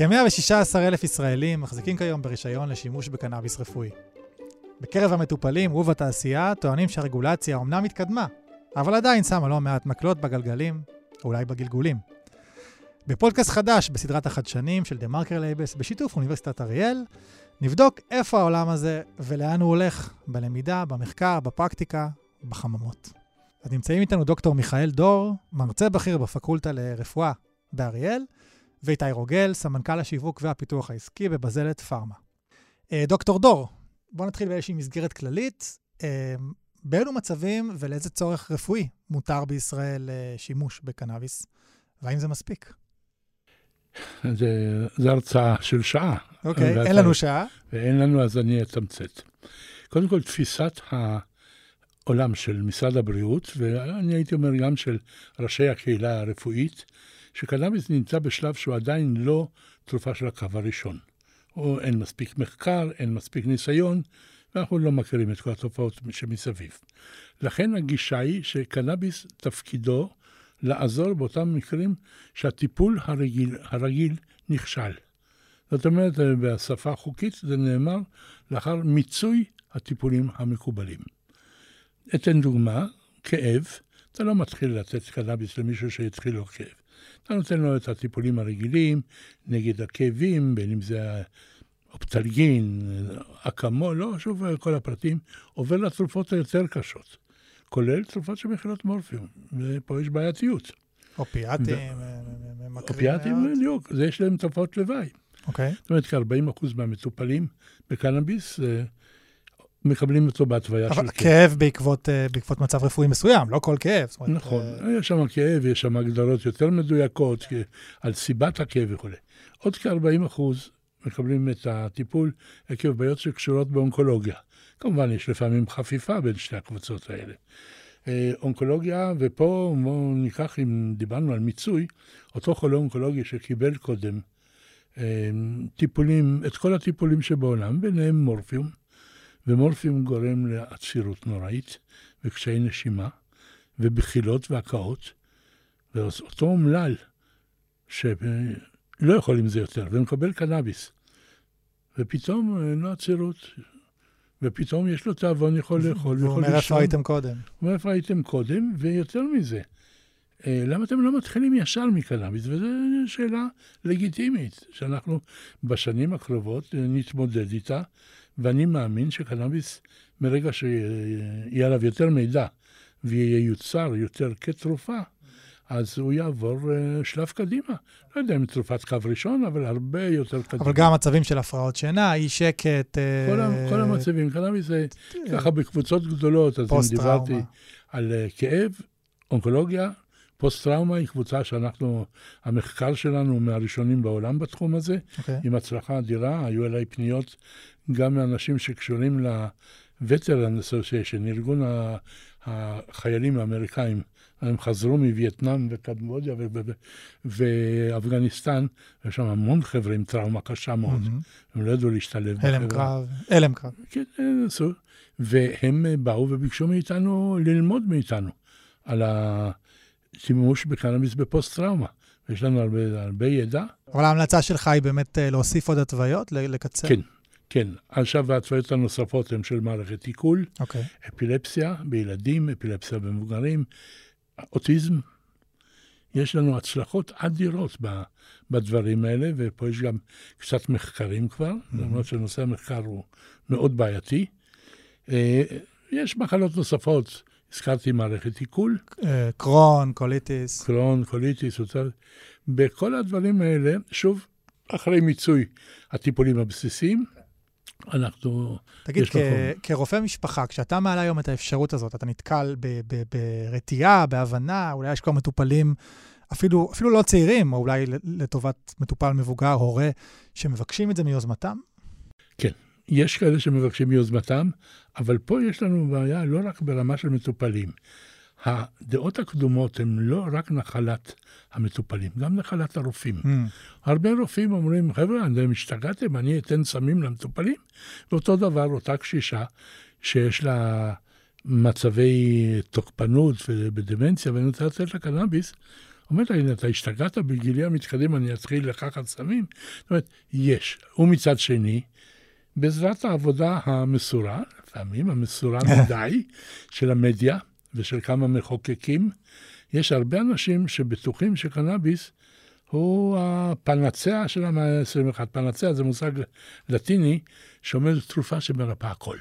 כ-116 אלף ישראלים מחזיקים כיום ברישיון לשימוש בקנאביס רפואי. בקרב המטופלים ובתעשייה טוענים שהרגולציה אומנם התקדמה, אבל עדיין שמה לא מעט מקלות בגלגלים, אולי בגלגולים. בפודקאסט חדש בסדרת החדשנים של מרקר Labels, בשיתוף אוניברסיטת אריאל, נבדוק איפה העולם הזה ולאן הוא הולך, בלמידה, במחקר, בפרקטיקה, בחממות. אז נמצאים איתנו דוקטור מיכאל דור, מרצה בכיר בפקולטה לרפואה באריאל, ואיתי רוגל, סמנכ"ל השיווק והפיתוח העסקי בבזלת פארמה. אה, דוקטור דור, בואו נתחיל באיזושהי מסגרת כללית. אה, באילו מצבים ולאיזה צורך רפואי מותר בישראל אה, שימוש בקנאביס, והאם זה מספיק? זה, זה הרצאה של שעה. אוקיי, okay, אין לנו שעה. ואין לנו, אז אני אתמצת. קודם כל, תפיסת העולם של משרד הבריאות, ואני הייתי אומר גם של ראשי הקהילה הרפואית, שקנאביס נמצא בשלב שהוא עדיין לא תרופה של הקו הראשון. או אין מספיק מחקר, אין מספיק ניסיון, ואנחנו לא מכירים את כל התופעות שמסביב. לכן הגישה היא שקנאביס תפקידו לעזור באותם מקרים שהטיפול הרגיל, הרגיל נכשל. זאת אומרת, בשפה החוקית זה נאמר לאחר מיצוי הטיפולים המקובלים. אתן דוגמה, כאב, אתה לא מתחיל לתת קנאביס למישהו שהתחיל לו כאב. אתה נותן לו את הטיפולים הרגילים נגד הכאבים, בין אם זה אופטלגין, אקמול, לא שוב כל הפרטים, עובר לתרופות היותר קשות. כולל תרופות שמכילות מורפיום, ופה יש בעייתיות. אופיאטים, אופיאטים, בדיוק, זה יש להם תופעות לוואי. אוקיי. זאת אומרת, כ-40% מהמטופלים בקנאביס אה, מקבלים אותו בהתוויה של כאב. כאב בעקבות, אה, בעקבות מצב רפואי מסוים, לא כל כאב. נכון, אה, יש שם כאב, יש שם הגדרות יותר מדויקות על סיבת הכאב וכו'. עוד כ-40% מקבלים את הטיפול עקב בעיות שקשורות באונקולוגיה. כמובן, יש לפעמים חפיפה בין שתי הקבוצות האלה. אה, אונקולוגיה, ופה בואו ניקח, אם דיברנו על מיצוי, אותו חולה אונקולוגי שקיבל קודם אה, טיפולים, את כל הטיפולים שבעולם, ביניהם מורפיום, ומורפיום גורם לעצירות נוראית וקשיי נשימה, ובחילות והקאות, ואותו אומלל, שלא יכול עם זה יותר, ומקבל קנאביס, ופתאום אין לו עצירות, ופתאום יש לו תיאבון, יכול לאכול, הוא אומר איפה הייתם קודם. הוא אומר איפה הייתם קודם, ויותר מזה, אה, למה אתם לא מתחילים ישר מקנאביס? וזו שאלה לגיטימית, שאנחנו בשנים הקרובות אה, נתמודד איתה, ואני מאמין שקנאביס, מרגע שיהיה עליו יותר מידע וייוצר יותר כתרופה, אז הוא יעבור uh, שלב קדימה. לא יודע אם תרופת קו ראשון, אבל הרבה יותר קדימה. אבל גם מצבים של הפרעות שינה, אי שקט. Uh, כל, המצבים, קנאביס זה ככה בקבוצות גדולות, אז אם דיברתי על uh, כאב, אונקולוגיה, פוסט-טראומה היא קבוצה שאנחנו, המחקר שלנו הוא מהראשונים בעולם בתחום הזה, okay. אוקיי. עם הצלחה אדירה. היו אליי פניות גם מאנשים שקשורים ל-Veteran Association, ארגון החיילים האמריקאים. הם חזרו מווייטנאם וקמבודיה ואפגניסטן, ויש שם המון חבר'ה עם טראומה קשה מאוד. Mm-hmm. הם לא ידעו להשתלב בחברה. הלם קרב, הלם קרב. כן, עשו. והם באו וביקשו מאיתנו ללמוד מאיתנו על השימוש בקנאביס בפוסט-טראומה. יש לנו הרבה, הרבה ידע. אבל ההמלצה שלך היא באמת אה, להוסיף עוד התוויות, לקצר? כן, כן. עכשיו ההתוויות הנוספות הן של מערכת עיכול, okay. אוקיי. אפילפסיה בילדים, אפילפסיה במבוגרים, אוטיזם. יש לנו הצלחות אדירות בדברים האלה, ופה יש גם קצת מחקרים כבר, mm-hmm. למרות שנושא המחקר הוא מאוד בעייתי. אה, יש מחלות נוספות, הזכרתי מערכת עיכול. אה, קרון, קוליטיס. קרון, קוליטיס, בכל הדברים האלה, שוב, אחרי מיצוי הטיפולים הבסיסיים, אנחנו... תגיד, כ- כרופא משפחה, כשאתה מעלה היום את האפשרות הזאת, אתה נתקל ברתיעה, בהבנה, אולי יש כבר מטופלים, אפילו, אפילו לא צעירים, או אולי לטובת מטופל מבוגר, הורה, שמבקשים את זה מיוזמתם? כן, יש כאלה שמבקשים מיוזמתם, אבל פה יש לנו בעיה לא רק ברמה של מטופלים. הדעות הקדומות הן לא רק נחלת המטופלים, גם נחלת הרופאים. Mm. הרבה רופאים אומרים, חבר'ה, אתם השתגעתם, אני אתן סמים למטופלים? ואותו דבר, אותה קשישה שיש לה מצבי תוקפנות ובדמנציה, ואני רוצה לתת לה קנאביס, אומרת לי, אתה השתגעת בגילי המתקדם, אני אתחיל לקחת סמים? זאת אומרת, יש. ומצד שני, בעזרת העבודה המסורה, לפעמים המסורה מדי, של המדיה ושל כמה מחוקקים, יש הרבה אנשים שבטוחים שקנאביס הוא הפנצע של המאה ה-21. פנצע זה מושג לטיני שאומר תרופה שמרפאה הכל.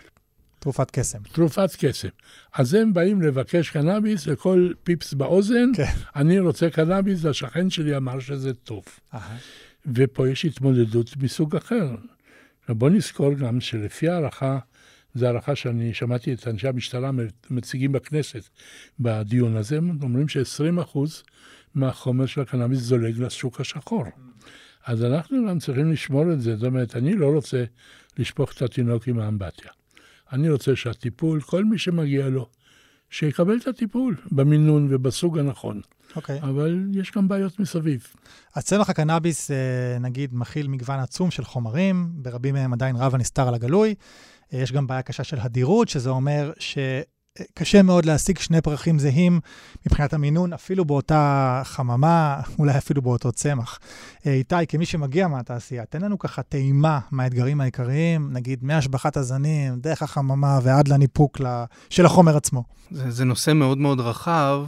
תרופת קסם. תרופת קסם. אז הם באים לבקש קנאביס לכל פיפס באוזן, כן. אני רוצה קנאביס, והשכן שלי אמר שזה טוב. Aha. ופה יש התמודדות מסוג אחר. בוא נזכור גם שלפי הערכה, זו הערכה שאני שמעתי את אנשי המשטרה מציגים בכנסת בדיון הזה, הם אומרים ש-20% מהחומר של הקנאביס זולג לשוק השחור. אז אנחנו גם צריכים לשמור את זה. זאת אומרת, אני לא רוצה לשפוך את התינוק עם האמבטיה. אני רוצה שהטיפול, כל מי שמגיע לו, שיקבל את הטיפול במינון ובסוג הנכון. אוקיי. Okay. אבל יש גם בעיות מסביב. אז צמח הקנאביס, אה, נגיד, מכיל מגוון עצום של חומרים, ברבים מהם עדיין רב הנסתר על הגלוי. אה, יש גם בעיה קשה של הדירות, שזה אומר ש... קשה מאוד להשיג שני פרחים זהים מבחינת המינון, אפילו באותה חממה, אולי אפילו באותו צמח. אה, איתי, כמי שמגיע מהתעשייה, תן לנו ככה טעימה מהאתגרים העיקריים, נגיד מהשבחת הזנים, דרך החממה ועד לניפוק של החומר עצמו. זה, זה נושא מאוד מאוד רחב.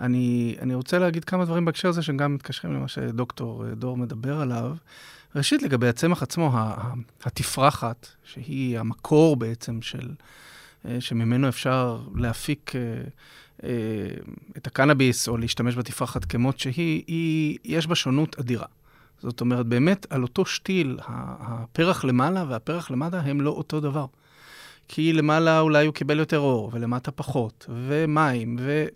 אני, אני רוצה להגיד כמה דברים בהקשר הזה שגם מתקשרים למה שדוקטור אה, דור מדבר עליו. ראשית, לגבי הצמח עצמו, התפרחת, שהיא המקור בעצם של... אה, שממנו אפשר להפיק אה, את הקנאביס או להשתמש בתפרחת כמות שהיא, היא, יש בה שונות אדירה. זאת אומרת, באמת, על אותו שתיל, הפרח למעלה והפרח למטה הם לא אותו דבר. כי למעלה אולי הוא קיבל יותר אור, ולמטה פחות, ומים, ו...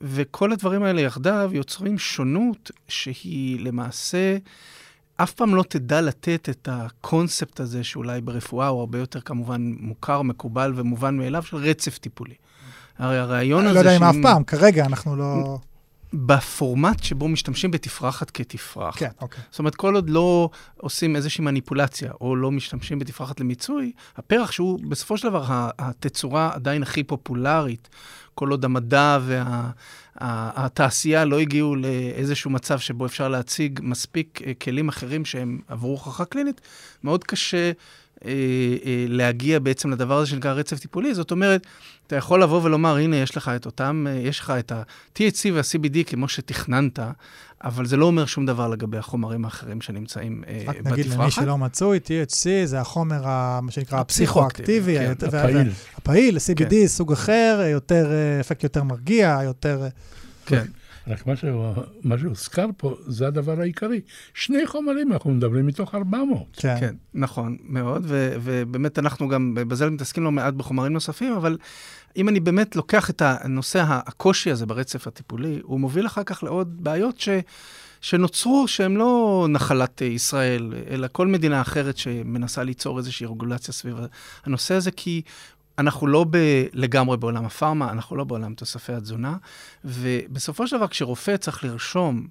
וכל הדברים האלה יחדיו יוצרים שונות שהיא למעשה אף פעם לא תדע לתת את הקונספט הזה, שאולי ברפואה הוא הרבה יותר כמובן מוכר, מקובל ומובן מאליו, של רצף טיפולי. הרי הרעיון הזה... אני לא יודע אם אף פעם, כרגע אנחנו לא... בפורמט שבו משתמשים בתפרחת כתפרחת. כן, אוקיי. זאת אומרת, כל עוד לא עושים איזושהי מניפולציה, או לא משתמשים בתפרחת למיצוי, הפרח שהוא בסופו של דבר התצורה עדיין הכי פופולרית, כל עוד המדע והתעשייה וה, לא הגיעו לאיזשהו מצב שבו אפשר להציג מספיק אה, כלים אחרים שהם עברו הוכחה קלינית, מאוד קשה להגיע בעצם לדבר הזה שנקרא רצף טיפולי. זאת אומרת, אתה יכול לבוא ולומר, הנה, יש לך את אותם, אה, יש לך את ה-THC וה-CBD כמו שתכננת, אבל זה לא אומר שום דבר לגבי החומרים האחרים שנמצאים בתפרחת. רק נגיד למי שלא מצוי, THC זה החומר, מה שנקרא, הפסיכואקטיבי. כן, הפעיל. הפעיל, CBD, כן. סוג אחר, יותר, אפקט יותר מרגיע, יותר... כן. רק מה, מה שהוזכר פה, זה הדבר העיקרי. שני חומרים, אנחנו מדברים מתוך 400. כן, כן נכון, מאוד, ו, ובאמת אנחנו גם בזה מתעסקים לא מעט בחומרים נוספים, אבל אם אני באמת לוקח את הנושא, הקושי הזה ברצף הטיפולי, הוא מוביל אחר כך לעוד בעיות ש... שנוצרו שהן לא נחלת ישראל, אלא כל מדינה אחרת שמנסה ליצור איזושהי רגולציה סביב הנושא הזה, כי אנחנו לא ב- לגמרי בעולם הפארמה, אנחנו לא בעולם תוספי התזונה, ובסופו של דבר כשרופא צריך לרשום,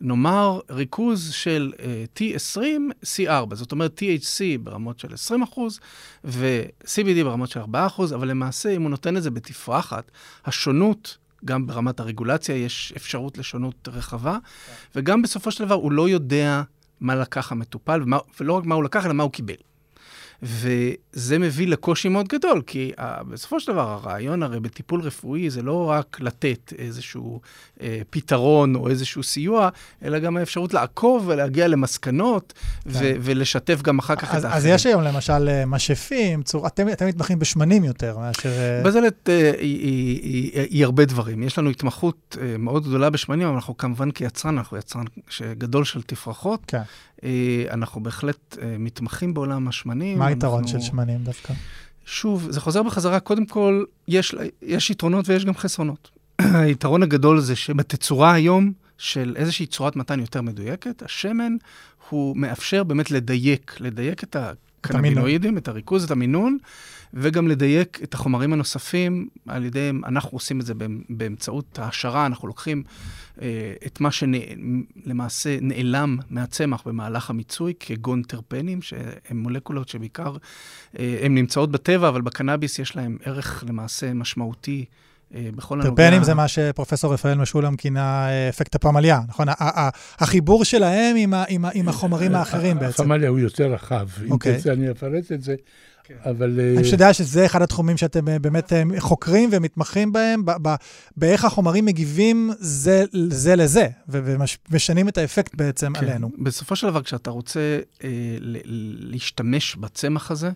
נאמר, ריכוז של uh, T20, C4, זאת אומרת THC ברמות של 20% ו-CBD ברמות של 4%, אבל למעשה, אם הוא נותן את זה בתפרחת, השונות גם ברמת הרגולציה יש אפשרות לשונות רחבה, כן. וגם בסופו של דבר הוא לא יודע מה לקח המטופל, ומה, ולא רק מה הוא לקח, אלא מה הוא קיבל. וזה מביא לקושי מאוד גדול, כי uh, בסופו של דבר הרעיון הרי בטיפול רפואי זה לא רק לתת איזשהו uh, פתרון או איזשהו סיוע, אלא גם האפשרות לעקוב ולהגיע למסקנות ו- כן. ולשתף גם אחר כך אז, את האחרים. אז יש היום למשל אה, משאפים, צור... אתם, אתם מתמחים בשמנים יותר מאשר... בזלת uh, היא, היא, היא, היא הרבה דברים. יש לנו התמחות מאוד גדולה בשמנים, אבל אנחנו כמובן כיצרן, אנחנו יצרן גדול של תפרחות. כן. אה, אנחנו בהחלט אה, מתמחים בעולם השמנים. מה היתרון אנחנו... של שמנים דווקא? שוב, זה חוזר בחזרה, קודם כל, יש, יש יתרונות ויש גם חסרונות. היתרון הגדול זה שבתצורה היום של איזושהי צורת מתן יותר מדויקת, השמן הוא מאפשר באמת לדייק, לדייק את הקנבינואידים, את הריכוז, את המינון, וגם לדייק את החומרים הנוספים על ידי, אנחנו עושים את זה באמצעות העשרה, אנחנו לוקחים אה, את מה שלמעשה נעלם מהצמח במהלך המיצוי, כגון טרפנים, שהן מולקולות שבעיקר, אה, הן נמצאות בטבע, אבל בקנאביס יש להן ערך למעשה משמעותי. אה, בכל הנוגע... טרפנים זה מה שפרופסור רפאל משולם כינה אה, אפקט הפמליה, נכון? החיבור שלהם עם, החומרים האחרים בעצם. הפמליה הוא יותר רחב. אם אוקיי. תרצה, אני אפרט את זה. כן. אבל... אני פשוט יודע שזה אחד התחומים שאתם באמת חוקרים ומתמחים בהם, באיך החומרים מגיבים זה, זה לזה, ומשנים את האפקט בעצם כן. עלינו. בסופו של דבר, כשאתה רוצה אה, להשתמש בצמח הזה,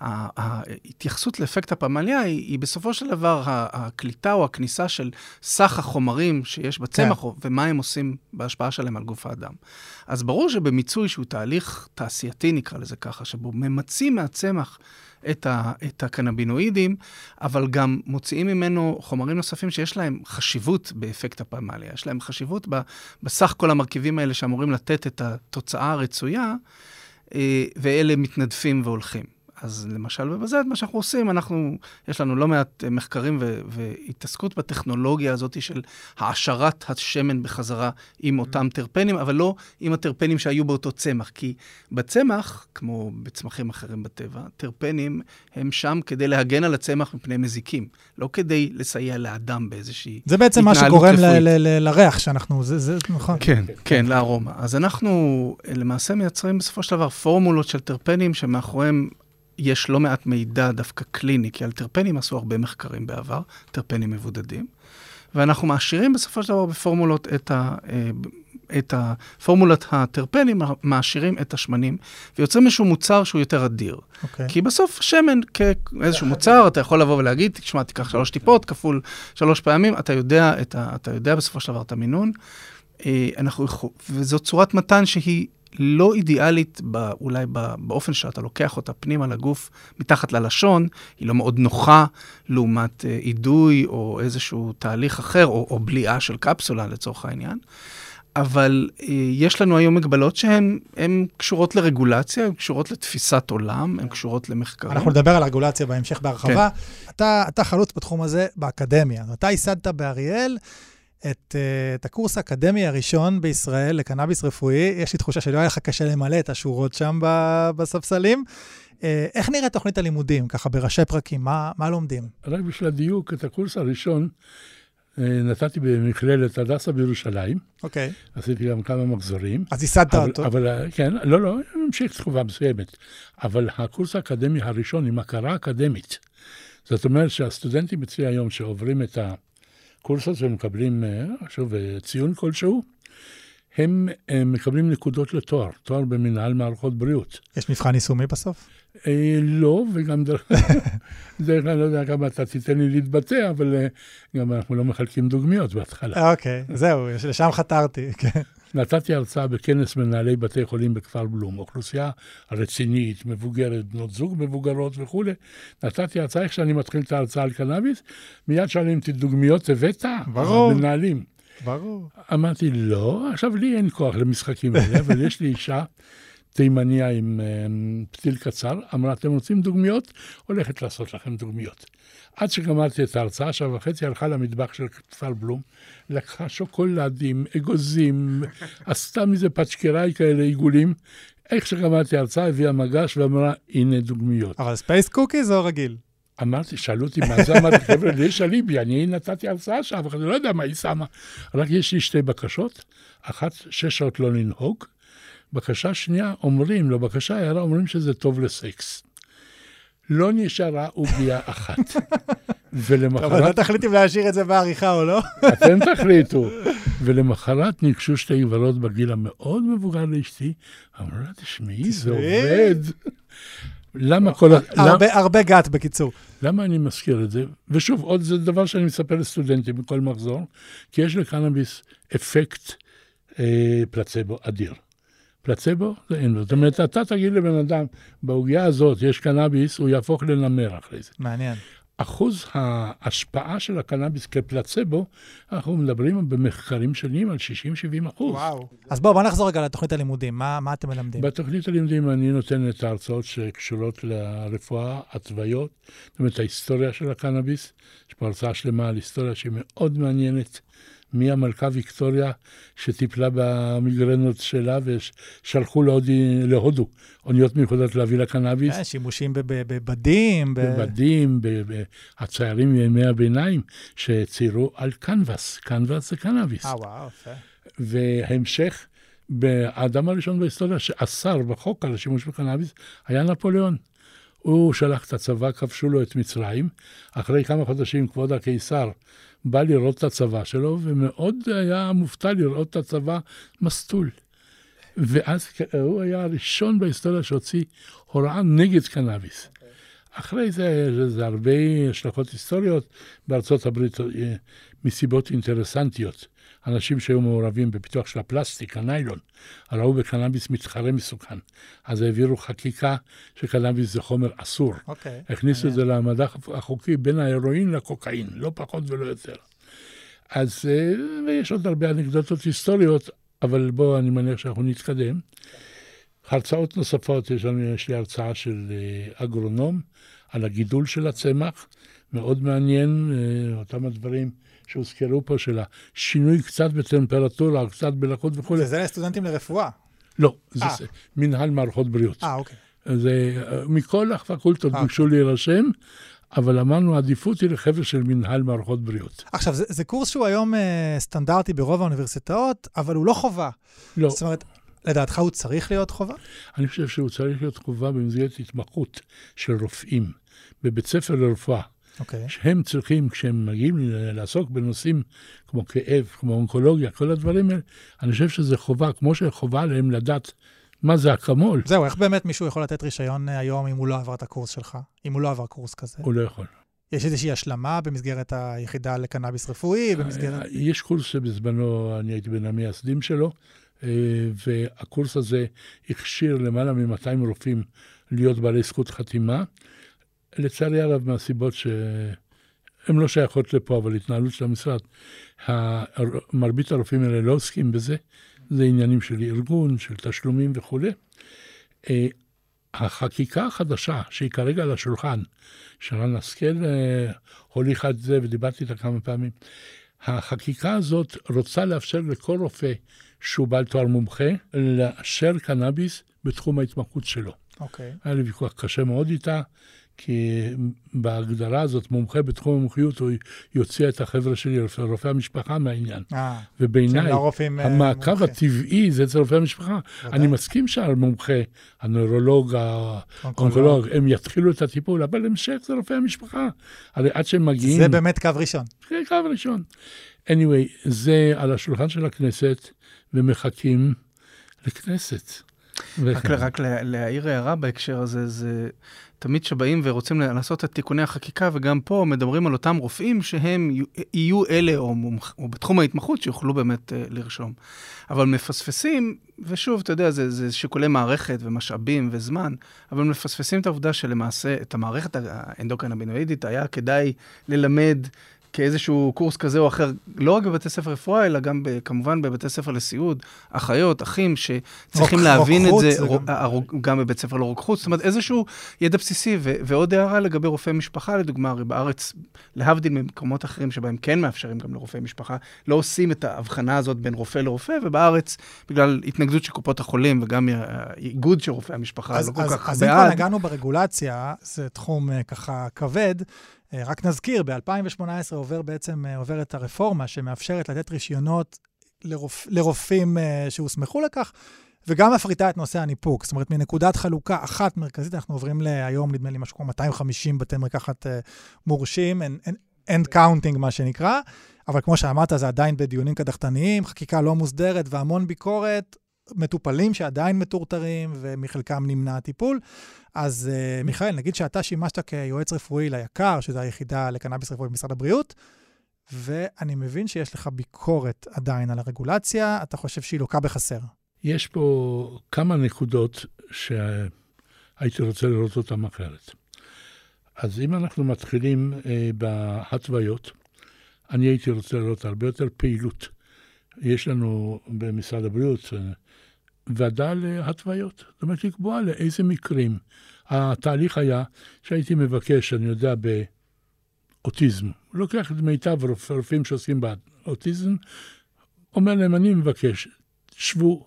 ההתייחסות לאפקט הפמליה היא, היא בסופו של דבר הקליטה או הכניסה של סך החומרים שיש בצמח, כן. ומה הם עושים בהשפעה שלהם על גוף האדם. אז ברור שבמיצוי שהוא תהליך תעשייתי, נקרא לזה ככה, שבו ממצים מהצמח את, ה, את הקנבינואידים, אבל גם מוציאים ממנו חומרים נוספים שיש להם חשיבות באפקט הפמליה. יש להם חשיבות בסך כל המרכיבים האלה שאמורים לתת את התוצאה הרצויה, אה, ואלה מתנדפים והולכים. אז למשל בבזד, מה שאנחנו עושים, אנחנו, יש לנו לא מעט אה, מחקרים ו- והתעסקות בטכנולוגיה הזאת של העשרת השמן בחזרה עם mm-hmm. אותם טרפנים, אבל לא עם הטרפנים שהיו באותו צמח. כי בצמח, כמו בצמחים אחרים בטבע, טרפנים הם שם כדי להגן על הצמח מפני מזיקים, לא כדי לסייע לאדם באיזושהי התנהלות רפואית. זה בעצם מה שגורם ל- ל- לריח שאנחנו, זה, זה נכון. כן, כן, כן, לארומה. אז אנחנו אה, למעשה מייצרים בסופו של דבר פורמולות של טרפנים שמאחוריהם יש לא מעט מידע דווקא קליני, כי על טרפנים עשו הרבה מחקרים בעבר, טרפנים מבודדים, ואנחנו מעשירים בסופו של דבר בפורמולות את ה... אה, את הפורמולת הטרפנים, מעשירים את השמנים, ויוצרים איזשהו מוצר שהוא יותר אדיר. Okay. אוקיי. כי בסוף שמן כאיזשהו מוצר, אתה יכול לבוא ולהגיד, תשמע, תיקח שלוש טיפות כפול שלוש פעמים, אתה יודע, ה, אתה יודע בסופו של דבר את המינון. אה, אנחנו, וזו צורת מתן שהיא לא אידיאלית, בא, אולי בא, באופן שאתה לוקח אותה פנימה לגוף, מתחת ללשון, היא לא מאוד נוחה לעומת אה, אידוי או איזשהו תהליך אחר, או, או בליעה של קפסולה לצורך העניין. אבל אה, יש לנו היום מגבלות שהן קשורות לרגולציה, הן קשורות לתפיסת עולם, הן קשורות למחקרים. אנחנו נדבר על רגולציה בהמשך בהרחבה. כן. אתה, אתה חלוץ בתחום הזה באקדמיה. אתה ייסדת באריאל. את, uh, את הקורס האקדמי הראשון בישראל לקנאביס רפואי. יש לי תחושה שלא היה לך קשה למלא את השורות שם בספסלים. Uh, איך נראית תוכנית הלימודים, ככה בראשי פרקים? מה, מה לומדים? רק בשביל הדיוק, את הקורס הראשון uh, נתתי במכללת הדסה בירושלים. אוקיי. Okay. עשיתי גם כמה מחזורים. אז ייסדת אותו. אבל, כן, לא, לא, המשיך תקופה מסוימת. אבל הקורס האקדמי הראשון עם הכרה אקדמית. זאת אומרת שהסטודנטים אצלי היום שעוברים את ה... הקורס הזה מקבלים, אה, שוב, אה, ציון כלשהו, הם, הם מקבלים נקודות לתואר, תואר במנהל מערכות בריאות. יש מבחן יישומי בסוף? אה, לא, וגם דרך אני לא יודע כמה אתה תיתן לי להתבטא, אבל אה, גם אנחנו לא מחלקים דוגמיות בהתחלה. אוקיי, זהו, לשם חתרתי, כן. נתתי הרצאה בכנס מנהלי בתי חולים בכפר בלום, אוכלוסייה רצינית, מבוגרת, בנות זוג מבוגרות וכולי. נתתי הרצאה, איך שאני מתחיל את ההרצאה על קנאביס, מיד שואלים אותי, דוגמיות הבאת? ברור. מנהלים. ברור. אמרתי, לא, עכשיו לי אין כוח למשחקים האלה, אבל יש לי אישה תימניה עם um, פתיל קצר, אמרה, אתם רוצים דוגמיות? הולכת לעשות לכם דוגמיות. עד שגמרתי את ההרצאה, שעה וחצי הלכה למטבח של כפר בלום, לקחה שוקולדים, אגוזים, עשתה מזה פצ'קראי כאלה עיגולים. איך שגמרתי ההרצאה, הביאה מגש ואמרה, הנה דוגמיות. אבל space cookies או רגיל? אמרתי, שאלו אותי מה זה, אמרתי, חבר'ה, לי יש אליבי, אני נתתי הרצאה שם, אבל אני לא יודע מה היא שמה. רק יש לי שתי בקשות, אחת, שש שעות לא לנהוג, בקשה שנייה, אומרים, לא בקשה הערה, אומרים שזה טוב לסקס. לא נשארה עוגיה אחת. ולמחרת... אבל אתה תחליט אם להשאיר את זה בעריכה או לא. אתם תחליטו. ולמחרת ניגשו שתי גברות בגיל המאוד מבוגר לאשתי, אמרו לה, תשמעי, זה עובד. למה כל ה... הרבה גת, בקיצור. למה אני מזכיר את זה? ושוב, עוד זה דבר שאני מספר לסטודנטים בכל מחזור, כי יש לקנאביס אפקט אה, פלצבו אדיר. פלצבו זה אין לו. זאת אומרת, אתה תגיד לבן אדם, בעוגיה הזאת יש קנאביס, הוא יהפוך לנמר אחרי זה. מעניין. אחוז ההשפעה של הקנאביס כפלצבו, אנחנו מדברים במחקרים שונים על 60-70 אחוז. וואו. אז בואו, בוא נחזור רגע לתוכנית הלימודים. מה, מה אתם מלמדים? בתוכנית הלימודים אני נותן את ההרצאות שקשורות לרפואה, התוויות, זאת אומרת, ההיסטוריה של הקנאביס. יש פה הרצאה שלמה על היסטוריה שהיא מאוד מעניינת. מהמלכה ויקטוריה שטיפלה במיגרנות שלה ושלחו להודי, להודו אוניות מיוחדות להביא לקנאביס. כן, שימושים בבדים. בבדים, הציירים מימי הביניים שציירו על קנבס, קנבס זה קנאביס. אה, וואו, יפה. והמשך, האדם הראשון בהיסטוריה שאסר בחוק על השימוש בקנאביס היה נפוליאון. הוא שלח את הצבא, כבשו לו את מצרים. אחרי כמה חודשים כבוד הקיסר בא לראות את הצבא שלו, ומאוד היה מופתע לראות את הצבא מסטול. ואז הוא היה הראשון בהיסטוריה שהוציא הוראה נגד קנאביס. Okay. אחרי זה, זה הרבה השלכות היסטוריות בארצות הברית אה, מסיבות אינטרסנטיות. אנשים שהיו מעורבים בפיתוח של הפלסטיק, הניילון, ראו בקנאביס מתחרה מסוכן. אז העבירו חקיקה שקנאביס זה חומר אסור. Okay. אוקיי. הכניסו את זה למדע החוקי בין ההרואין לקוקאין, לא פחות ולא יותר. אז, אה, ויש עוד הרבה אנקדוטות היסטוריות, אבל בואו, אני מניח שאנחנו נתקדם. הרצאות נוספות, יש, לנו, יש לי הרצאה של אה, אגרונום על הגידול של הצמח, מאוד מעניין, אה, אותם הדברים שהוזכרו פה, של השינוי קצת בטמפרטורה, קצת בלחות וכולי. זה לסטודנטים לרפואה? לא, זה 아. מנהל מערכות בריאות. אה, אוקיי. זה, מכל הפקולטות 아, ביקשו אוקיי. להירשם, אבל אמרנו, העדיפות היא לחבר'ה של מנהל מערכות בריאות. עכשיו, זה, זה קורס שהוא היום אה, סטנדרטי ברוב האוניברסיטאות, אבל הוא לא חובה. לא. זאת אומרת, לדעתך הוא צריך להיות חובה? אני חושב שהוא צריך להיות חובה במסגרת התמחות של רופאים בבית ספר לרפואה. אוקיי. Okay. שהם צריכים, כשהם מגיעים לעסוק בנושאים כמו כאב, כמו אונקולוגיה, כל הדברים האלה, אני חושב שזה חובה, כמו שחובה עליהם לדעת מה זה אקמול. זהו, איך באמת מישהו יכול לתת רישיון אה, היום אם הוא לא עבר את הקורס שלך? אם הוא לא עבר קורס כזה? הוא לא יכול. יש איזושהי השלמה במסגרת היחידה לקנאביס רפואי? במסגרת... אה, יש קורס שבזמנו אני הייתי בין המייסדים שלו, והקורס הזה הכשיר למעלה מ-200 רופאים להיות בעלי זכות חתימה. לצערי הרב, מהסיבות שהן לא שייכות לפה, אבל התנהלות של המשרד, מרבית הרופאים האלה לא עוסקים בזה, זה עניינים של ארגון, של תשלומים וכולי. אה, החקיקה החדשה, שהיא כרגע על השולחן, שרן השכל אה, הוליכה את זה ודיברתי איתה כמה פעמים, החקיקה הזאת רוצה לאפשר לכל רופא שהוא בעל תואר מומחה, לאשר קנאביס בתחום ההתמחות שלו. אוקיי. Okay. היה לי ויכוח קשה מאוד איתה, כי בהגדרה הזאת, מומחה בתחום המומחיות, הוא יוציא את החבר'ה שלי, רופאי המשפחה, מהעניין. אה, ובעיניי, לא המעקב מומחה. הטבעי זה אצל רופאי המשפחה. אני מסכים שהמומחה, הנוירולוג, האונקולוג, הם יתחילו את הטיפול, אבל המשך זה רופאי המשפחה. הרי עד שהם מגיעים... זה באמת קו ראשון. זה קו ראשון. Anyway, זה על השולחן של הכנסת, ומחכים לכנסת. רק, רק להעיר הערה בהקשר הזה, זה תמיד שבאים ורוצים לעשות את תיקוני החקיקה, וגם פה מדברים על אותם רופאים שהם יהיו אלה, או, או בתחום ההתמחות, שיוכלו באמת uh, לרשום. אבל מפספסים, ושוב, אתה יודע, זה, זה שיקולי מערכת ומשאבים וזמן, אבל מפספסים את העובדה שלמעשה את המערכת האנדוקנבינואידית היה כדאי ללמד כאיזשהו קורס כזה או אחר, לא רק בבתי ספר רפואה, אלא גם ב, כמובן בבתי ספר לסיעוד, אחיות, אחים, שצריכים רוק, להבין רוק את זה, רוק, גם... גם בבית ספר לרוקחות, זאת אומרת איזשהו ידע בסיסי. ו, ועוד הערה לגבי רופאי משפחה, לדוגמה, הרי בארץ, להבדיל ממקומות אחרים שבהם כן מאפשרים גם לרופאי משפחה, לא עושים את ההבחנה הזאת בין רופא לרופא, ובארץ, בגלל התנגדות של קופות החולים וגם האיגוד של רופאי המשפחה, אז, לא כל אז, כך אז בעד. אז אם כבר נגענו ברגולציה, זה תחום uh, ככה כבד. אה, רק נזכיר, ב-2018 עובר בעצם, אה, עוברת הרפורמה שמאפשרת לתת רישיונות לרופ, לרופאים אה, שהוסמכו לכך, וגם מפריטה את נושא הניפוק. זאת אומרת, מנקודת חלוקה אחת מרכזית, אנחנו עוברים להיום, נדמה לי, משהו כמו 250 בתי מרקחת מורשים, end counting, מה שנקרא, אבל כמו שאמרת, זה עדיין בדיונים קדחתניים, חקיקה לא מוסדרת והמון ביקורת, מטופלים שעדיין מטורטרים ומחלקם נמנע הטיפול. אז uh, מיכאל, נגיד שאתה שימשת כיועץ רפואי ליק"ר, שזו היחידה לקנאביס רפואי במשרד הבריאות, ואני מבין שיש לך ביקורת עדיין על הרגולציה, אתה חושב שהיא לוקה בחסר. יש פה כמה נקודות שהייתי רוצה לראות אותן אחרת. אז אם אנחנו מתחילים אה, בהתוויות, אני הייתי רוצה לראות הרבה יותר פעילות. יש לנו במשרד הבריאות אה, ועדה להתוויות. זאת אומרת, לקבוע לאיזה מקרים. התהליך היה שהייתי מבקש, אני יודע, אוטיזם. הוא לוקח את מיטב הרופאים שעוסקים באוטיזם, אומר להם, אני מבקש, שבו,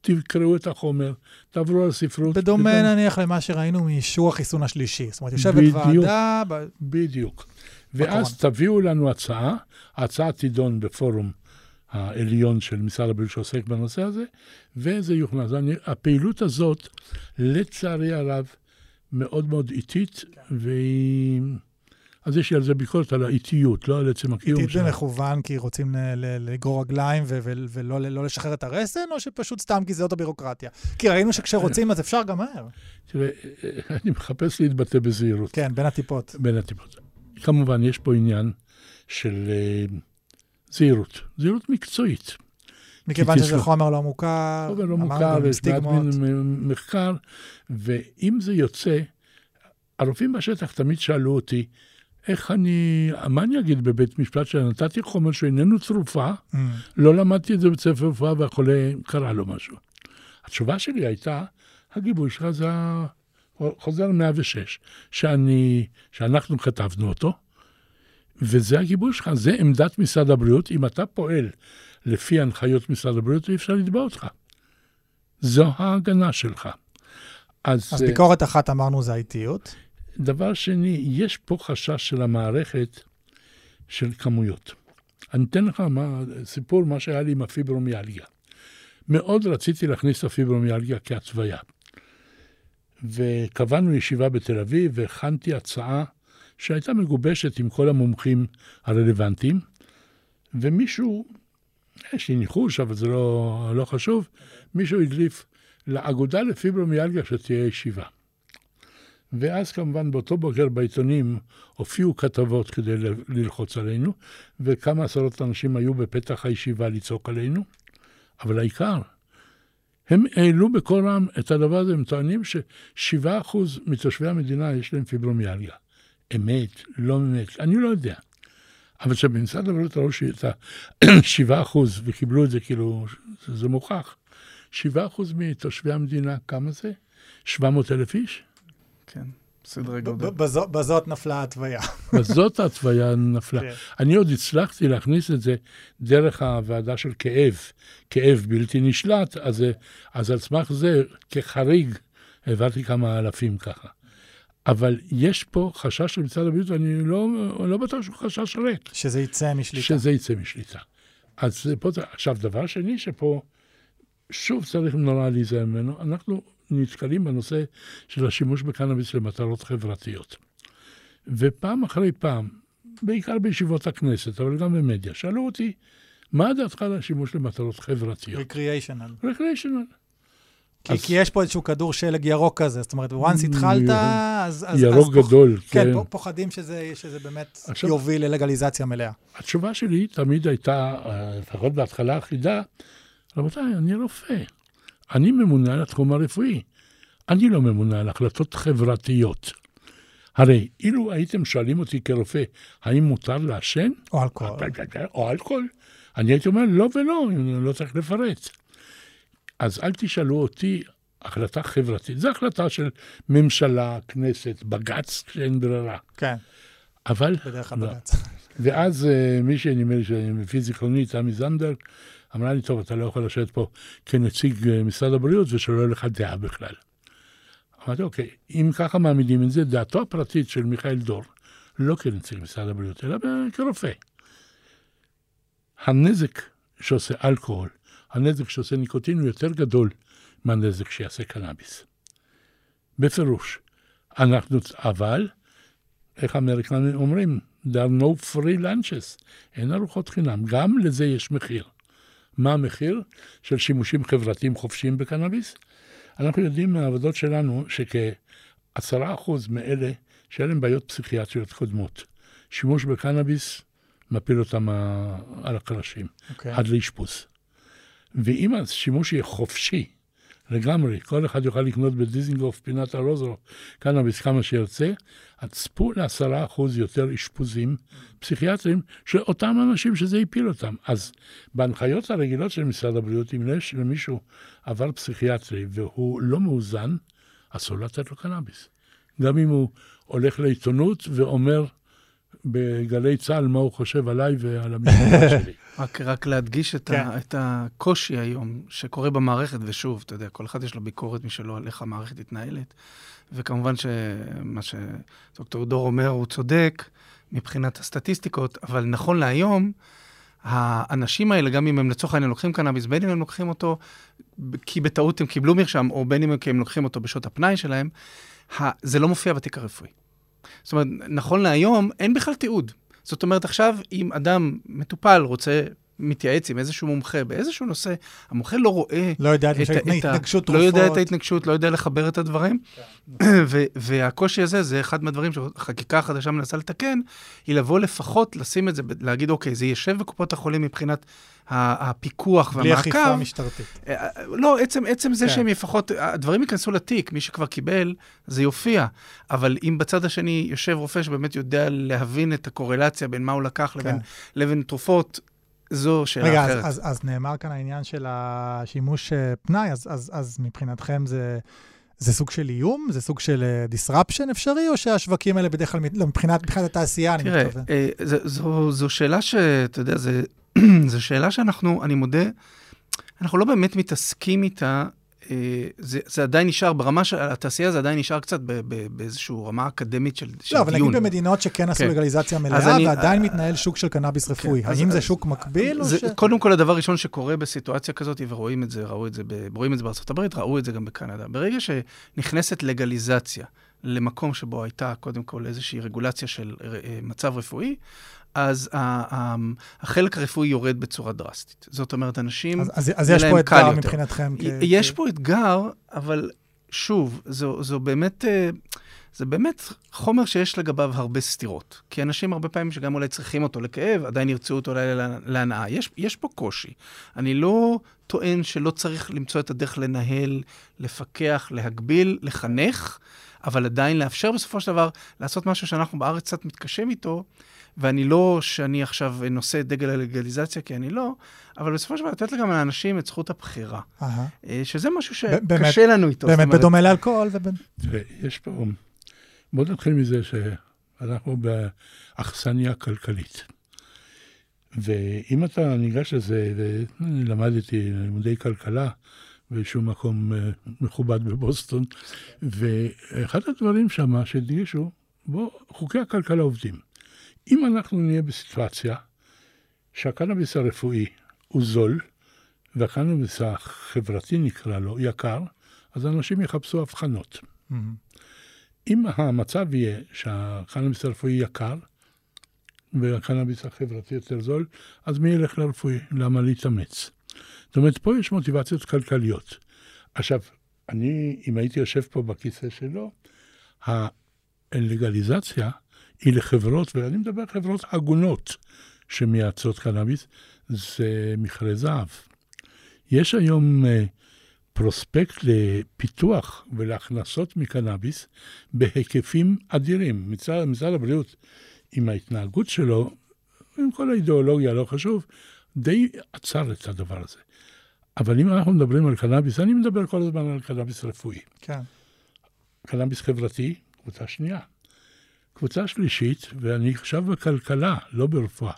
תקראו את החומר, תעברו על הספרות. בדומה וזה- נניח למה שראינו מאישור החיסון השלישי. זאת אומרת, יושבת בדיוק. ועדה, ב- בדיוק. ואז. תביאו לנו הצעה, ההצעה תידון בפורום העליון של משרד הבריאות שעוסק בנושא הזה, וזה יוכנס. אני, הפעילות הזאת, לצערי הרב, מאוד מאוד איטית, והיא... אז יש לי על זה ביקורת על האיטיות, לא על עצם הקיום איטית שלה. במכוון כי רוצים לגרור רגליים ולא לא לשחרר את הרסן, או שפשוט סתם כי זאת הבירוקרטיה? כי ראינו שכשרוצים אז אפשר גם מהר. תראה, אני מחפש להתבטא בזהירות. כן, בין הטיפות. בין הטיפות. כמובן, יש פה עניין של אה, זהירות, זהירות מקצועית. מכיוון שזה. חומר לא מוכר, חומר לא מוכר, עם יש מעט סטיגמות. מין מחקר, ואם זה יוצא, הרופאים בשטח תמיד שאלו אותי, איך אני, מה אני אגיד בבית משפט שנתתי חומר שאיננו תרופה, Mm. לא למדתי את זה בבית ספר רפואה והחולה קרה לו משהו. התשובה שלי הייתה, הגיבוי שלך זה חוזר 106, שאני, שאנחנו כתבנו אותו, וזה הגיבוי שלך, זה עמדת משרד הבריאות. אם אתה פועל לפי הנחיות משרד הבריאות, אי אפשר לתבוע אותך. זו ההגנה שלך. אז, אז אה, ביקורת אחת אמרנו זה האיטיות. דבר שני, יש פה חשש של המערכת של כמויות. אני אתן לך מה, סיפור, מה שהיה לי עם הפיברומיאלגיה. מאוד רציתי להכניס את הפיברומיאלגיה כהתוויה. וקבענו ישיבה בתל אביב, והכנתי הצעה שהייתה מגובשת עם כל המומחים הרלוונטיים, ומישהו, יש לי ניחוש, אבל זה לא, לא חשוב, מישהו הדליף לאגודה לפיברומיאלגיה שתהיה ישיבה. ואז כמובן באותו בוקר בעיתונים הופיעו כתבות כדי ללחוץ עלינו, וכמה עשרות אנשים היו בפתח הישיבה לצעוק עלינו, אבל העיקר, הם העלו בקול רם את הדבר הזה, הם טוענים ש-7% מתושבי המדינה יש להם פיברומיאלגיה. אמת, לא אמת, אני לא יודע. אבל כשבמשרד הבריאות ראו שאת ה-7% וקיבלו את זה כאילו, זה מוכח. 7% מתושבי המדינה, כמה זה? 700 אלף איש? כן, סדרי גודל. בזאת נפלה ההתוויה. בזאת ההתוויה נפלה. כן. אני עוד הצלחתי להכניס את זה דרך הוועדה של כאב, כאב בלתי נשלט, אז על סמך זה, כחריג, העברתי כמה אלפים ככה. אבל יש פה חשש של משרד הבריאות, ואני לא, לא בטוח שהוא חשש ריק, שזה יצא משליטה. שזה יצא משליטה. אז פה, עכשיו, דבר שני שפה, שוב צריך נורא להיזהר ממנו, אנחנו נתקלים בנושא של השימוש בקנאביס למטרות חברתיות. ופעם אחרי פעם, בעיקר בישיבות הכנסת, אבל גם במדיה, שאלו אותי, מה דעתך על השימוש למטרות חברתיות? ריקריאיישנל. רקריישנל. כי, אז- כי יש פה איזשהו כדור שלג ירוק כזה, זאת אומרת, once התחלת, אז... אז ירוק אז פוח- גדול, כן, כן. פוח- פוחדים שזה, שזה באמת עכשיו- יוביל ללגליזציה מלאה. התשובה שלי תמיד הייתה, אה, לפחות בהתחלה אחידה, רבותיי, אני רופא. אני ממונה על התחום הרפואי. אני לא ממונה על החלטות חברתיות. הרי אילו הייתם שואלים אותי כרופא, האם מותר לעשן? או אלכוהול. או אלכוהול. אני הייתי אומר, לא ולא, אני לא צריך לפרט. אז אל תשאלו אותי החלטה חברתית. זו החלטה של ממשלה, כנסת, בג"ץ, כשאין ברירה. כן, אבל בדרך לא. הבג"ץ. ואז אה, מישהי, נדמה לי שלפי זיכרוני, תמי זנדברג, אמרה לי, טוב, אתה לא יכול לשבת פה כנציג אה, משרד הבריאות ושלא יהיה לך דעה בכלל. אמרתי, אוקיי, אם ככה מעמידים את זה, דעתו הפרטית של מיכאל דור, לא כנציג משרד הבריאות, אלא כרופא. הנזק שעושה אלכוהול, הנזק שעושה ניקוטין הוא יותר גדול מהנזק שיעשה קנאביס. בפירוש. אנחנו, אבל, איך האמריקנים אומרים? There are no free lunches. אין ארוחות חינם. גם לזה יש מחיר. מה המחיר של שימושים חברתיים חופשיים בקנאביס? אנחנו יודעים מהעבודות שלנו שכעשרה אחוז מאלה שאין להם בעיות פסיכיאטריות קודמות, שימוש בקנאביס מפיל אותם על הקרשים, אוקיי. עד לאשפוז. ואם השימוש יהיה חופשי לגמרי, כל אחד יוכל לקנות בדיזינגוף, פינת הרוזו, קנאביס כמה שירצה, אז צפו לעשרה אחוז יותר אשפוזים פסיכיאטריים של אותם אנשים שזה הפיל אותם. אז בהנחיות הרגילות של משרד הבריאות, אם יש למישהו עבר פסיכיאטרי והוא לא מאוזן, אסור לתת לו קנאביס. גם אם הוא הולך לעיתונות ואומר, בגלי צה"ל מה הוא חושב עליי ועל המשפחה שלי. רק, רק להדגיש את, כן. ה, את הקושי היום שקורה במערכת, ושוב, אתה יודע, כל אחד יש לו ביקורת משלו על איך המערכת מתנהלת, וכמובן שמה שדוקטור דור אומר הוא צודק מבחינת הסטטיסטיקות, אבל נכון להיום, האנשים האלה, גם אם הם לצורך העניין לוקחים קנאביס, בין אם הם לוקחים אותו כי בטעות הם קיבלו מרשם, או בין אם הם לוקחים אותו בשעות הפנאי שלהם, זה לא מופיע בתיק הרפואי. זאת אומרת, נכון להיום אין בכלל תיעוד. זאת אומרת, עכשיו, אם אדם מטופל רוצה, מתייעץ עם איזשהו מומחה באיזשהו נושא, המומחה לא רואה... לא יודע את, את, את התנגשות לא תרופות. יודע את ההתנגשות, לא יודע לחבר את הדברים. ו- והקושי הזה, זה אחד מהדברים שהחקיקה החדשה מנסה לתקן, היא לבוא לפחות, לשים את זה, להגיד, אוקיי, זה יישב בקופות החולים מבחינת הפיקוח בלי והמעקב. אכיפה משטרתית. אה, לא, עצם, עצם זה כן. שהם לפחות, הדברים ייכנסו לתיק, מי שכבר קיבל, זה יופיע. אבל אם בצד השני יושב רופא שבאמת יודע להבין את הקורלציה בין מה הוא לקח לבין, כן. לבין תרופות, זו שאלה רגע, אחרת. אז, אז, אז נאמר כאן העניין של השימוש אה, פנאי, אז, אז, אז מבחינתכם זה, זה סוג של איום? זה סוג של uh, disruption אפשרי, או שהשווקים האלה בדרך כלל, לא, מבחינת, מבחינת התעשייה, אני תראה, מתכוון? אה, זו, זו, זו שאלה שאתה יודע, זו שאלה שאנחנו, אני מודה, אנחנו לא באמת מתעסקים איתה. אה, זה, זה עדיין נשאר, ברמה של התעשייה זה עדיין נשאר קצת באיזושהי רמה אקדמית של, של לא, אבל דיון. נגיד במדינות שכן עשו כן. לגליזציה מלאה, אני- ועדיין אה, מתנהל שוק של קנאביס רפואי. אז- האם זה אז- שוק מקביל, או זה, ש... קודם כל, הדבר הראשון שקורה בסיטואציה כזאת, ורואים את זה, ראו את זה, ב, רואים את זה בארצות הברית, ראו את זה גם בקנדה. ברגע שנכנסת לגליזציה למקום שבו הייתה קודם כל איזושהי רגולציה של אה, מצב רפואי, אז ה- ה- החלק הרפואי יורד בצורה דרסטית. זאת אומרת, אנשים... אז, אז, אז יש פה אתגר יותר. מבחינתכם. כ- יש פה אתגר, אבל שוב, זו, זו באמת, אה, זה באמת חומר שיש לגביו הרבה סתירות. כי אנשים הרבה פעמים שגם אולי צריכים אותו לכאב, עדיין ירצו אותו אולי לה- להנאה. יש, יש פה קושי. אני לא טוען שלא צריך למצוא את הדרך לנהל, לפקח, להגביל, לחנך, אבל עדיין לאפשר בסופו של דבר לעשות משהו שאנחנו בארץ קצת מתקשים איתו. ואני לא שאני עכשיו נושא את דגל הלגליזציה, כי אני לא, אבל בסופו של דבר לתת גם לאנשים את זכות הבחירה. אה, שזה משהו באמת- שקשה לנו איתו. באמת, אומרת, בדומה לאלכוהול ובין... תראה, יש פה... בוא נתחיל מזה שאנחנו באכסניה כלכלית. ואם אתה ניגש לזה, ואני למדתי לימודי כלכלה באיזשהו מקום אה, מכובד בבוסטון, ואחד הדברים שם שהדגישו, בוא, חוקי הכלכלה עובדים. אם אנחנו נהיה בסיטואציה שהקנאביס הרפואי הוא זול, והקנאביס החברתי נקרא לו יקר, אז אנשים יחפשו הבחנות. מהמם. אם המצב יהיה שהקנאביס הרפואי יקר והקנאביס החברתי יותר זול, אז מי ילך לרפואי? למה להתאמץ? זאת אומרת, פה יש מוטיבציות כלכליות. עכשיו, אני, אם הייתי יושב פה בכיסא שלו, הלגליזציה היא לחברות, ואני מדבר על חברות הגונות שמייצרות קנאביס, זה מכרה זהב. יש היום אה, פרוספקט לפיתוח ולהכנסות מקנאביס בהיקפים אדירים. מצד, משרד הבריאות, עם ההתנהגות שלו, עם כל האידיאולוגיה, לא חשוב, די עצר את הדבר הזה. אבל אם אנחנו מדברים על קנאביס, אני מדבר כל הזמן על קנאביס רפואי. כן. קנאביס חברתי, קבוצה שנייה. קבוצה שלישית, ואני עכשיו בכלכלה, לא ברפואה.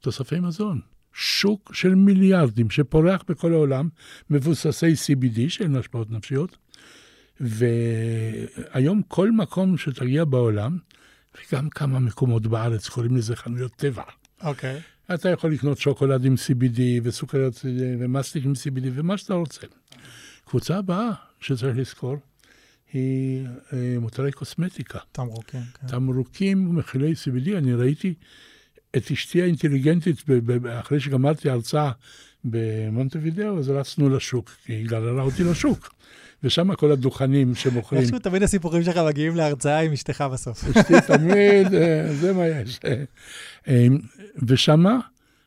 תוספי מזון. שוק של מיליארדים שפורח בכל העולם, מבוססי CBD, שאין השפעות נפשיות, והיום כל מקום שתגיע בעולם, וגם כמה מקומות בארץ קוראים לזה חנויות טבע. אוקיי. אתה יכול לקנות שוקולד עם CBD וסוכריות CBD ומסטיק עם CBD ומה שאתה רוצה. קבוצה הבאה שצריך לזכור היא אה, מוצרי קוסמטיקה. תמרוקים, כן. תמרוקים ומכילי CBD, אני ראיתי את אשתי האינטליגנטית, ב- ב- אחרי שגמרתי הרצאה במונטווידאו, אז רצנו לשוק, כי היא גררה אותי לשוק. ושם כל הדוכנים שמוכרים. איכשהו תמיד הסיפורים שלך מגיעים להרצאה עם אשתך בסוף. אשתי תמיד, אה, זה מה יש. אה, ושמה,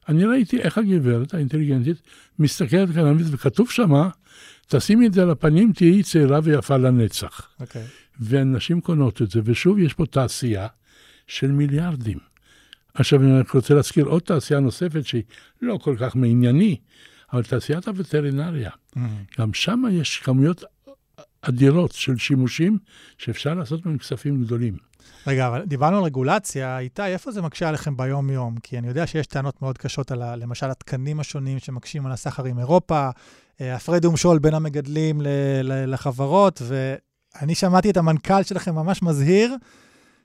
אני ראיתי איך הגברת האינטליגנטית מסתכלת קנאביס, וכתוב שמה, תשימי את זה על הפנים, תהיי צעירה ויפה לנצח. אוקיי. ונשים קונות את זה, ושוב יש פה תעשייה של מיליארדים. עכשיו אני רוצה להזכיר עוד תעשייה נוספת שהיא לא כל כך מענייני, אבל תעשיית הווטרינריה. מהמם. גם שם יש כמויות אדירות של שימושים שאפשר לעשות מהם כספים גדולים. רגע, אבל דיברנו על רגולציה. איתי, איפה זה מקשה עליכם ביום-יום? כי אני יודע שיש טענות מאוד קשות על, ה- למשל, התקנים השונים שמקשים על הסחר עם אירופה, אה, הפרד ומשול בין המגדלים ל- ל- לחברות, ואני שמעתי את המנכ"ל שלכם ממש מזהיר,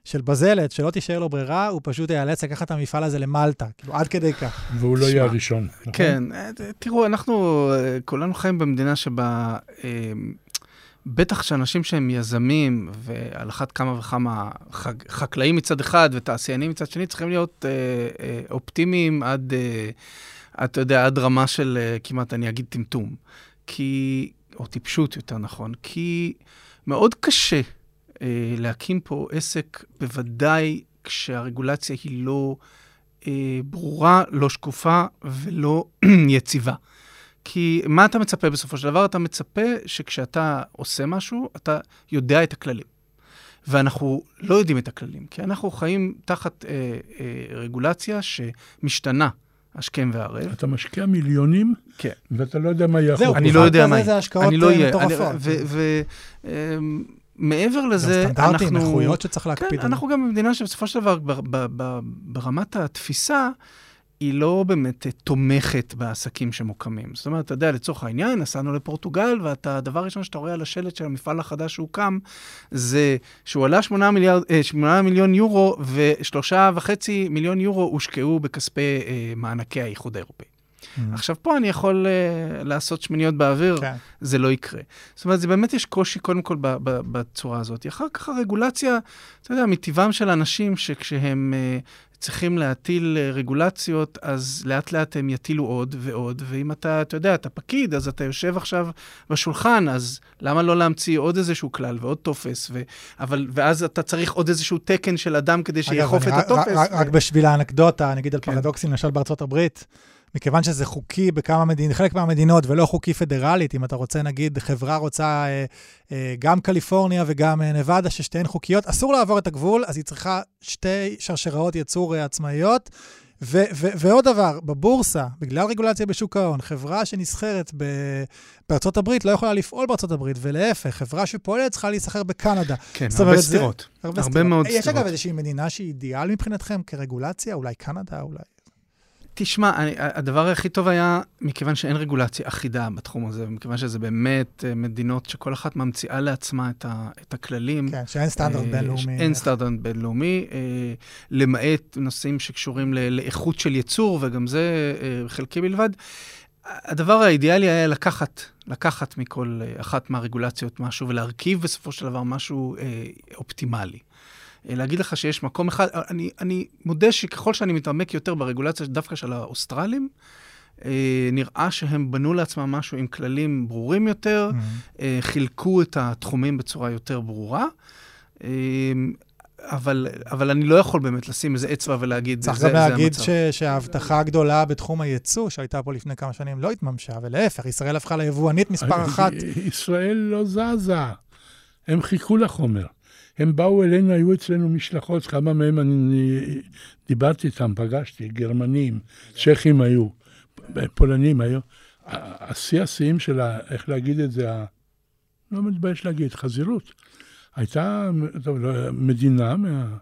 של בזלת, שלא תישאר לו ברירה, הוא פשוט ייאלץ לקחת את המפעל הזה למלטה, כאילו, עד כדי כך. והוא לא יהיה הראשון. נכון? כן, תראו, אנחנו אה, כולנו חיים במדינה שבה, בטח שאנשים שהם יזמים, ועל אחת כמה וכמה חג- חקלאים מצד אחד ותעשיינים מצד שני, צריכים להיות אה, אה, אופטימיים עד, אה, אתה יודע, עד רמה של אה, כמעט, אני אגיד, טמטום. כי, או טיפשות יותר נכון, כי מאוד קשה אה, להקים פה עסק, בוודאי כשהרגולציה היא לא... אה, ברורה, לא שקופה ולא יציבה. כי מה אתה מצפה בסופו של דבר? אתה מצפה שכשאתה עושה משהו, אתה יודע את הכללים. ואנחנו לא יודעים את הכללים, כי אנחנו חיים תחת אה, אה, רגולציה שמשתנה השכם והערב. אתה משקיע מיליונים, כן. ואתה לא יודע מה יהיה זהו, החוק. אני לא יודע מה יהיה. זה השקעות אני לא אה. מטורפות. ומעבר גם לזה, סטנדרטים, אנחנו... איכויות שצריך להקפיד כן. אנחנו גם במדינה שבסופו של דבר, ברמת התפיסה, היא לא באמת אה, תומכת בעסקים שמוקמים. זאת אומרת, אתה יודע, לצורך העניין, נסענו לפורטוגל, ואתה, הדבר הראשון שאתה רואה על השלט של המפעל החדש שהוקם, זה שהוא עלה 8, מיליארד, אה, 8 מיליון יורו, ושלושה וחצי מיליון יורו הושקעו בכספי אה, מענקי האיחוד האירופאי. Mm. עכשיו, פה אני יכול אה, לעשות שמיניות באוויר, כן. זה לא יקרה. זאת אומרת, זה באמת יש קושי קודם כל ב- ב- בצורה הזאת. אחר כך הרגולציה, אתה יודע, מטבעם של אנשים שכשהם uh, צריכים להטיל uh, רגולציות, אז לאט לאט הם יטילו עוד ועוד, ואם אתה, אתה יודע, אתה פקיד, אז אתה יושב עכשיו בשולחן, אז למה לא להמציא עוד איזשהו כלל ועוד טופס, ו... אבל, ואז אתה צריך עוד איזשהו תקן של אדם כדי שיאכוף את אגב, אני רק- הטופס. רק- בשביל האנקדוטה, אני אגיד על כן. פרדוקסים, למשל בארצות הברית, מכיוון שזה חוקי בכמה מדינות, חלק מהמדינות, ולא חוקי פדרלית, אם אתה רוצה, נגיד, חברה רוצה אה, אה, גם קליפורניה וגם אה, נבדה, ששתיהן חוקיות, אסור לעבור את הגבול, אז היא צריכה שתי שרשראות ייצור אה, עצמאיות. ו- ו- ועוד דבר, בבורסה, בגלל רגולציה בשוק ההון, חברה שנסחרת ב- בארצות הברית לא יכולה לפעול בארצות הברית, ולהפך, חברה שפועלת צריכה להיסחר בקנדה. כן, הרבה סתירות. הרבה, הרבה סתירות. מאוד יש סתירות. אגב איזושהי מדינה שהיא אידיאל מבחינתכם כרגולציה? אולי קנדה? אולי... תשמע, אני, הדבר הכי טוב היה, מכיוון שאין רגולציה אחידה בתחום הזה, מכיוון שזה באמת אה, מדינות שכל אחת ממציאה לעצמה את, ה, את הכללים. כן, שאין סטנדרט אה, בינלאומי. אין סטנדרט בינלאומי, אה, למעט נושאים שקשורים ל- לאיכות של ייצור, וגם זה אה, חלקי בלבד. הדבר האידיאלי היה לקחת, לקחת מכל אחת מהרגולציות משהו ולהרכיב בסופו של דבר משהו אה, אופטימלי. אה, להגיד לך שיש מקום אחד, אה, אני, אני מודה שככל שאני מתעמק יותר ברגולציה דווקא של האוסטרלים, אה, נראה שהם בנו לעצמם משהו עם כללים ברורים יותר, Mhm. אה, חילקו את התחומים בצורה יותר ברורה. אבל, אבל אני לא יכול באמת לשים איזה אצבע ולהגיד, צריך זה, גם זה להגיד המצב. ש- שההבטחה הגדולה בתחום הייצוא, שהייתה פה לפני כמה שנים, לא התממשה, ולהפך, ישראל הפכה ליבואנית מספר אחת. ישראל לא זזה. הם חיכו לחומר. הם באו אלינו, היו אצלנו משלחות, כמה מהם אני דיברתי איתם, פגשתי, גרמנים, צ'כים היו, פולנים היו. השיא השיאים של, ה- איך להגיד את זה, ה- לא מתבייש להגיד, חזירות. הייתה טוב, לא, מדינה, מה...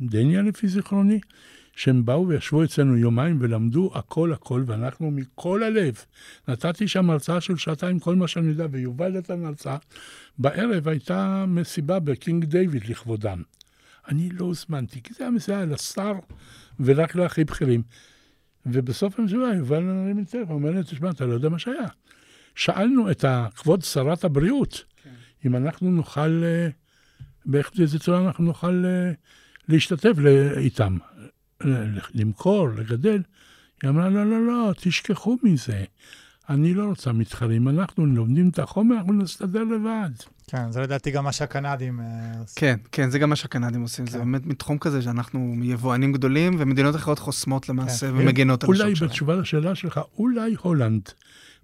דניה לפי זיכרוני, שהם באו וישבו אצלנו יומיים ולמדו הכל הכל, ואנחנו מכל הלב. נתתי שם הרצאה של שעתיים, כל מה שאני יודע, ויובל נתן הרצאה. בערב הייתה מסיבה בקינג דיוויד לכבודם. אני לא הוזמנתי, כי זה היה מסיבה לשר ורק להכי בכירים. ובסוף המסיבה יובל נרים את טלפון, אומר לי, תשמע, אתה לא יודע מה שהיה. שאלנו את כבוד שרת הבריאות, כן. אם אנחנו נוכל, אה, באיזה צורה אנחנו נוכל אה, להשתתף ל- איתם, למכור, לגדל. היא אמרה, לא, לא, לא, תשכחו מזה. אני לא רוצה מתחרים, אנחנו לומדים את החומר, אנחנו נסתדר לבד. כן, זה לדעתי גם מה שהקנדים... אה, עושים. כן, כן, זה גם מה שהקנדים עושים. כן. זה באמת מתחום כזה שאנחנו יבואנים גדולים, ומדינות אחרות חוסמות למעשה כן. ומגנות על אולי השוק שלהם. בתשובה לשאלה שלך, אולי הולנד.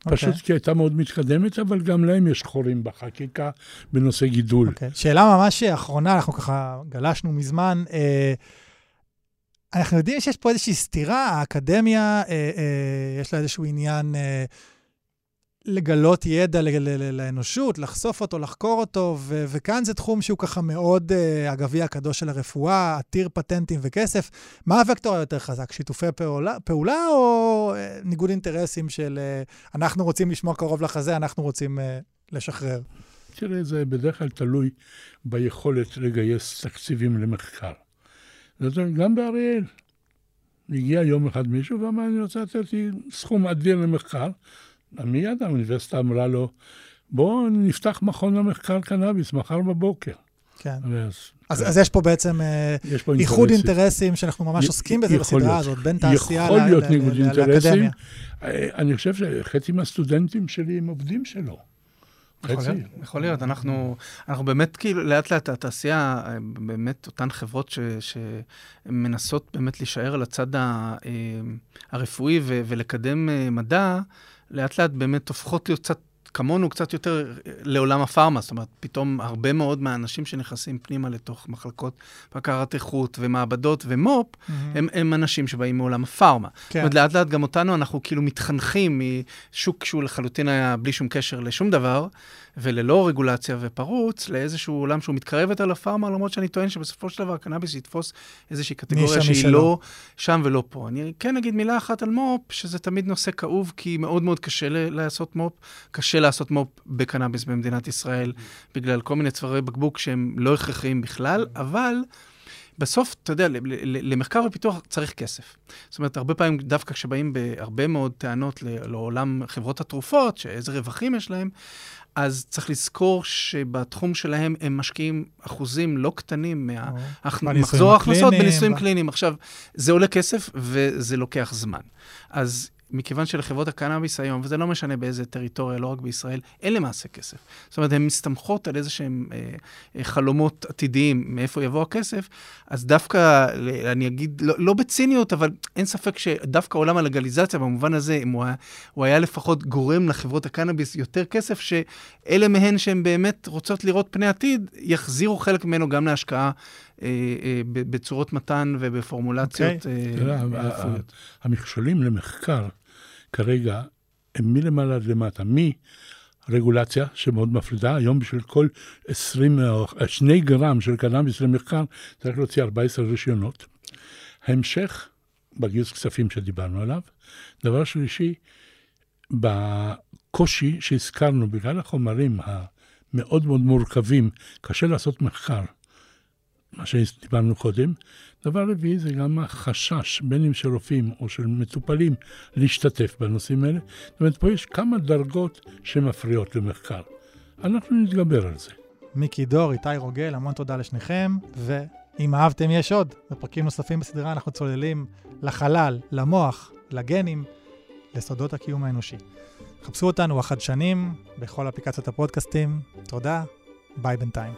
אוקיי. פשוט כי הייתה מאוד מתקדמת, אבל גם להם יש חורים בחקיקה בנושא גידול. אוקיי. שאלה ממש אחרונה, אנחנו ככה גלשנו מזמן. אה, אנחנו יודעים שיש פה איזושהי סתירה, האקדמיה, אה, אה, יש לה איזשהו עניין אה, לגלות ידע לאנושות, לחשוף אותו, לחקור אותו, וכאן זה תחום שהוא ככה מאוד הגביע הקדוש של הרפואה, עתיר פטנטים וכסף. מה הוקטור היותר חזק, שיתופי פעולה, או ניגוד אינטרסים של אנחנו רוצים לשמור קרוב לחזה, אנחנו רוצים לשחרר? תראה, זה בדרך כלל תלוי ביכולת לגייס תקציבים למחקר. זאת אומרת, גם באריאל. הגיע יום אחד מישהו ואמר, אני רוצה לתת לי סכום אדיר למחקר. מיד האוניברסיטה אמרה לו, בואו נפתח מכון למחקר קנאביס מחר בבוקר. כן. ואז, אז, כן. אז יש פה בעצם אה, יש פה איחוד אינטרסים. אינטרסים, שאנחנו ממש עוסקים בזה בסדרה להיות. הזאת, בין תעשייה לאקדמיה. יכול להיות ניגוד אינטרסים. אני חושב שחצי מהסטודנטים שלי הם עובדים שלו. יכול להיות, יכול להיות. אנחנו, אנחנו באמת, כאילו, לאט לאט התעשייה, באמת אותן חברות ש, שמנסות באמת להישאר על הצד ה, אה, הרפואי ו, ולקדם מדע, לאט לאט באמת הופכות להיות קצת כמונו, קצת יותר לעולם הפארמה. זאת אומרת, פתאום הרבה מאוד מהאנשים שנכנסים פנימה לתוך מחלקות בקרת איכות ומעבדות ומו"פ, mm-hmm. הם, הם אנשים שבאים מעולם הפארמה. כן. זאת אומרת, לאט לאט גם אותנו, אנחנו כאילו מתחנכים משוק שהוא לחלוטין היה בלי שום קשר לשום דבר. וללא רגולציה ופרוץ, לאיזשהו עולם שהוא מתקרב יותר לפארמה, למרות שאני טוען שבסופו של דבר קנאביס יתפוס איזושהי קטגוריה שהיא משלו. לא שם ולא פה. אני כן אגיד מילה אחת על מו"פ, שזה תמיד נושא כאוב, כי מאוד מאוד קשה לעשות מו"פ. קשה לעשות מו"פ בקנאביס במדינת ישראל, בגלל כל מיני צווארי בקבוק שהם לא הכרחיים בכלל, אבל... בסוף, אתה יודע, למחקר ופיתוח צריך כסף. זאת אומרת, הרבה פעמים, דווקא כשבאים בהרבה מאוד טענות לעולם חברות התרופות, שאיזה רווחים יש להם, אז צריך לזכור שבתחום שלהם הם משקיעים אחוזים לא קטנים מהמחזור ההכנסות בניסויים קליניים. עכשיו, זה עולה כסף וזה לוקח זמן. אז מכיוון שלחברות הקנאביס היום, וזה לא משנה באיזה טריטוריה, לא רק בישראל, אין למעשה כסף. זאת אומרת, הן מסתמכות על איזה שהם אה, אה, חלומות עתידיים, מאיפה יבוא הכסף, אז דווקא, אני אגיד, לא, לא בציניות, אבל אין ספק שדווקא עולם הלגליזציה, במובן הזה, הוא היה, הוא היה לפחות גורם לחברות הקנאביס יותר כסף, שאלה מהן שהן באמת רוצות לראות פני עתיד, יחזירו חלק ממנו גם להשקעה אה, אה, בצורות מתן ובפורמולציות okay. אוקיי. אה, רפואיות. המכשולים למחקר כרגע הם מלמעלה עד למטה, מרגולציה שמאוד מפרידה, היום בשביל כל 20, 2 גרם של קנאביס למחקר צריך להוציא 14 רישיונות. ההמשך, בגיוס כספים שדיברנו עליו. דבר שלישי, בקושי שהזכרנו, בגלל החומרים המאוד מאוד מורכבים, קשה לעשות מחקר. מה שדיברנו קודם. דבר רביעי זה גם החשש, בין אם של רופאים או של מטופלים, להשתתף בנושאים האלה. זאת אומרת, פה יש כמה דרגות שמפריעות למחקר. אנחנו נתגבר על זה. מיקי דור, איתי רוגל, המון תודה לשניכם, ואם אהבתם יש עוד. בפרקים נוספים בסדרה אנחנו צוללים לחלל, למוח, לגנים, לסודות הקיום האנושי. חפשו אותנו החדשנים בכל אפליקציות הפודקאסטים. תודה, ביי בינתיים.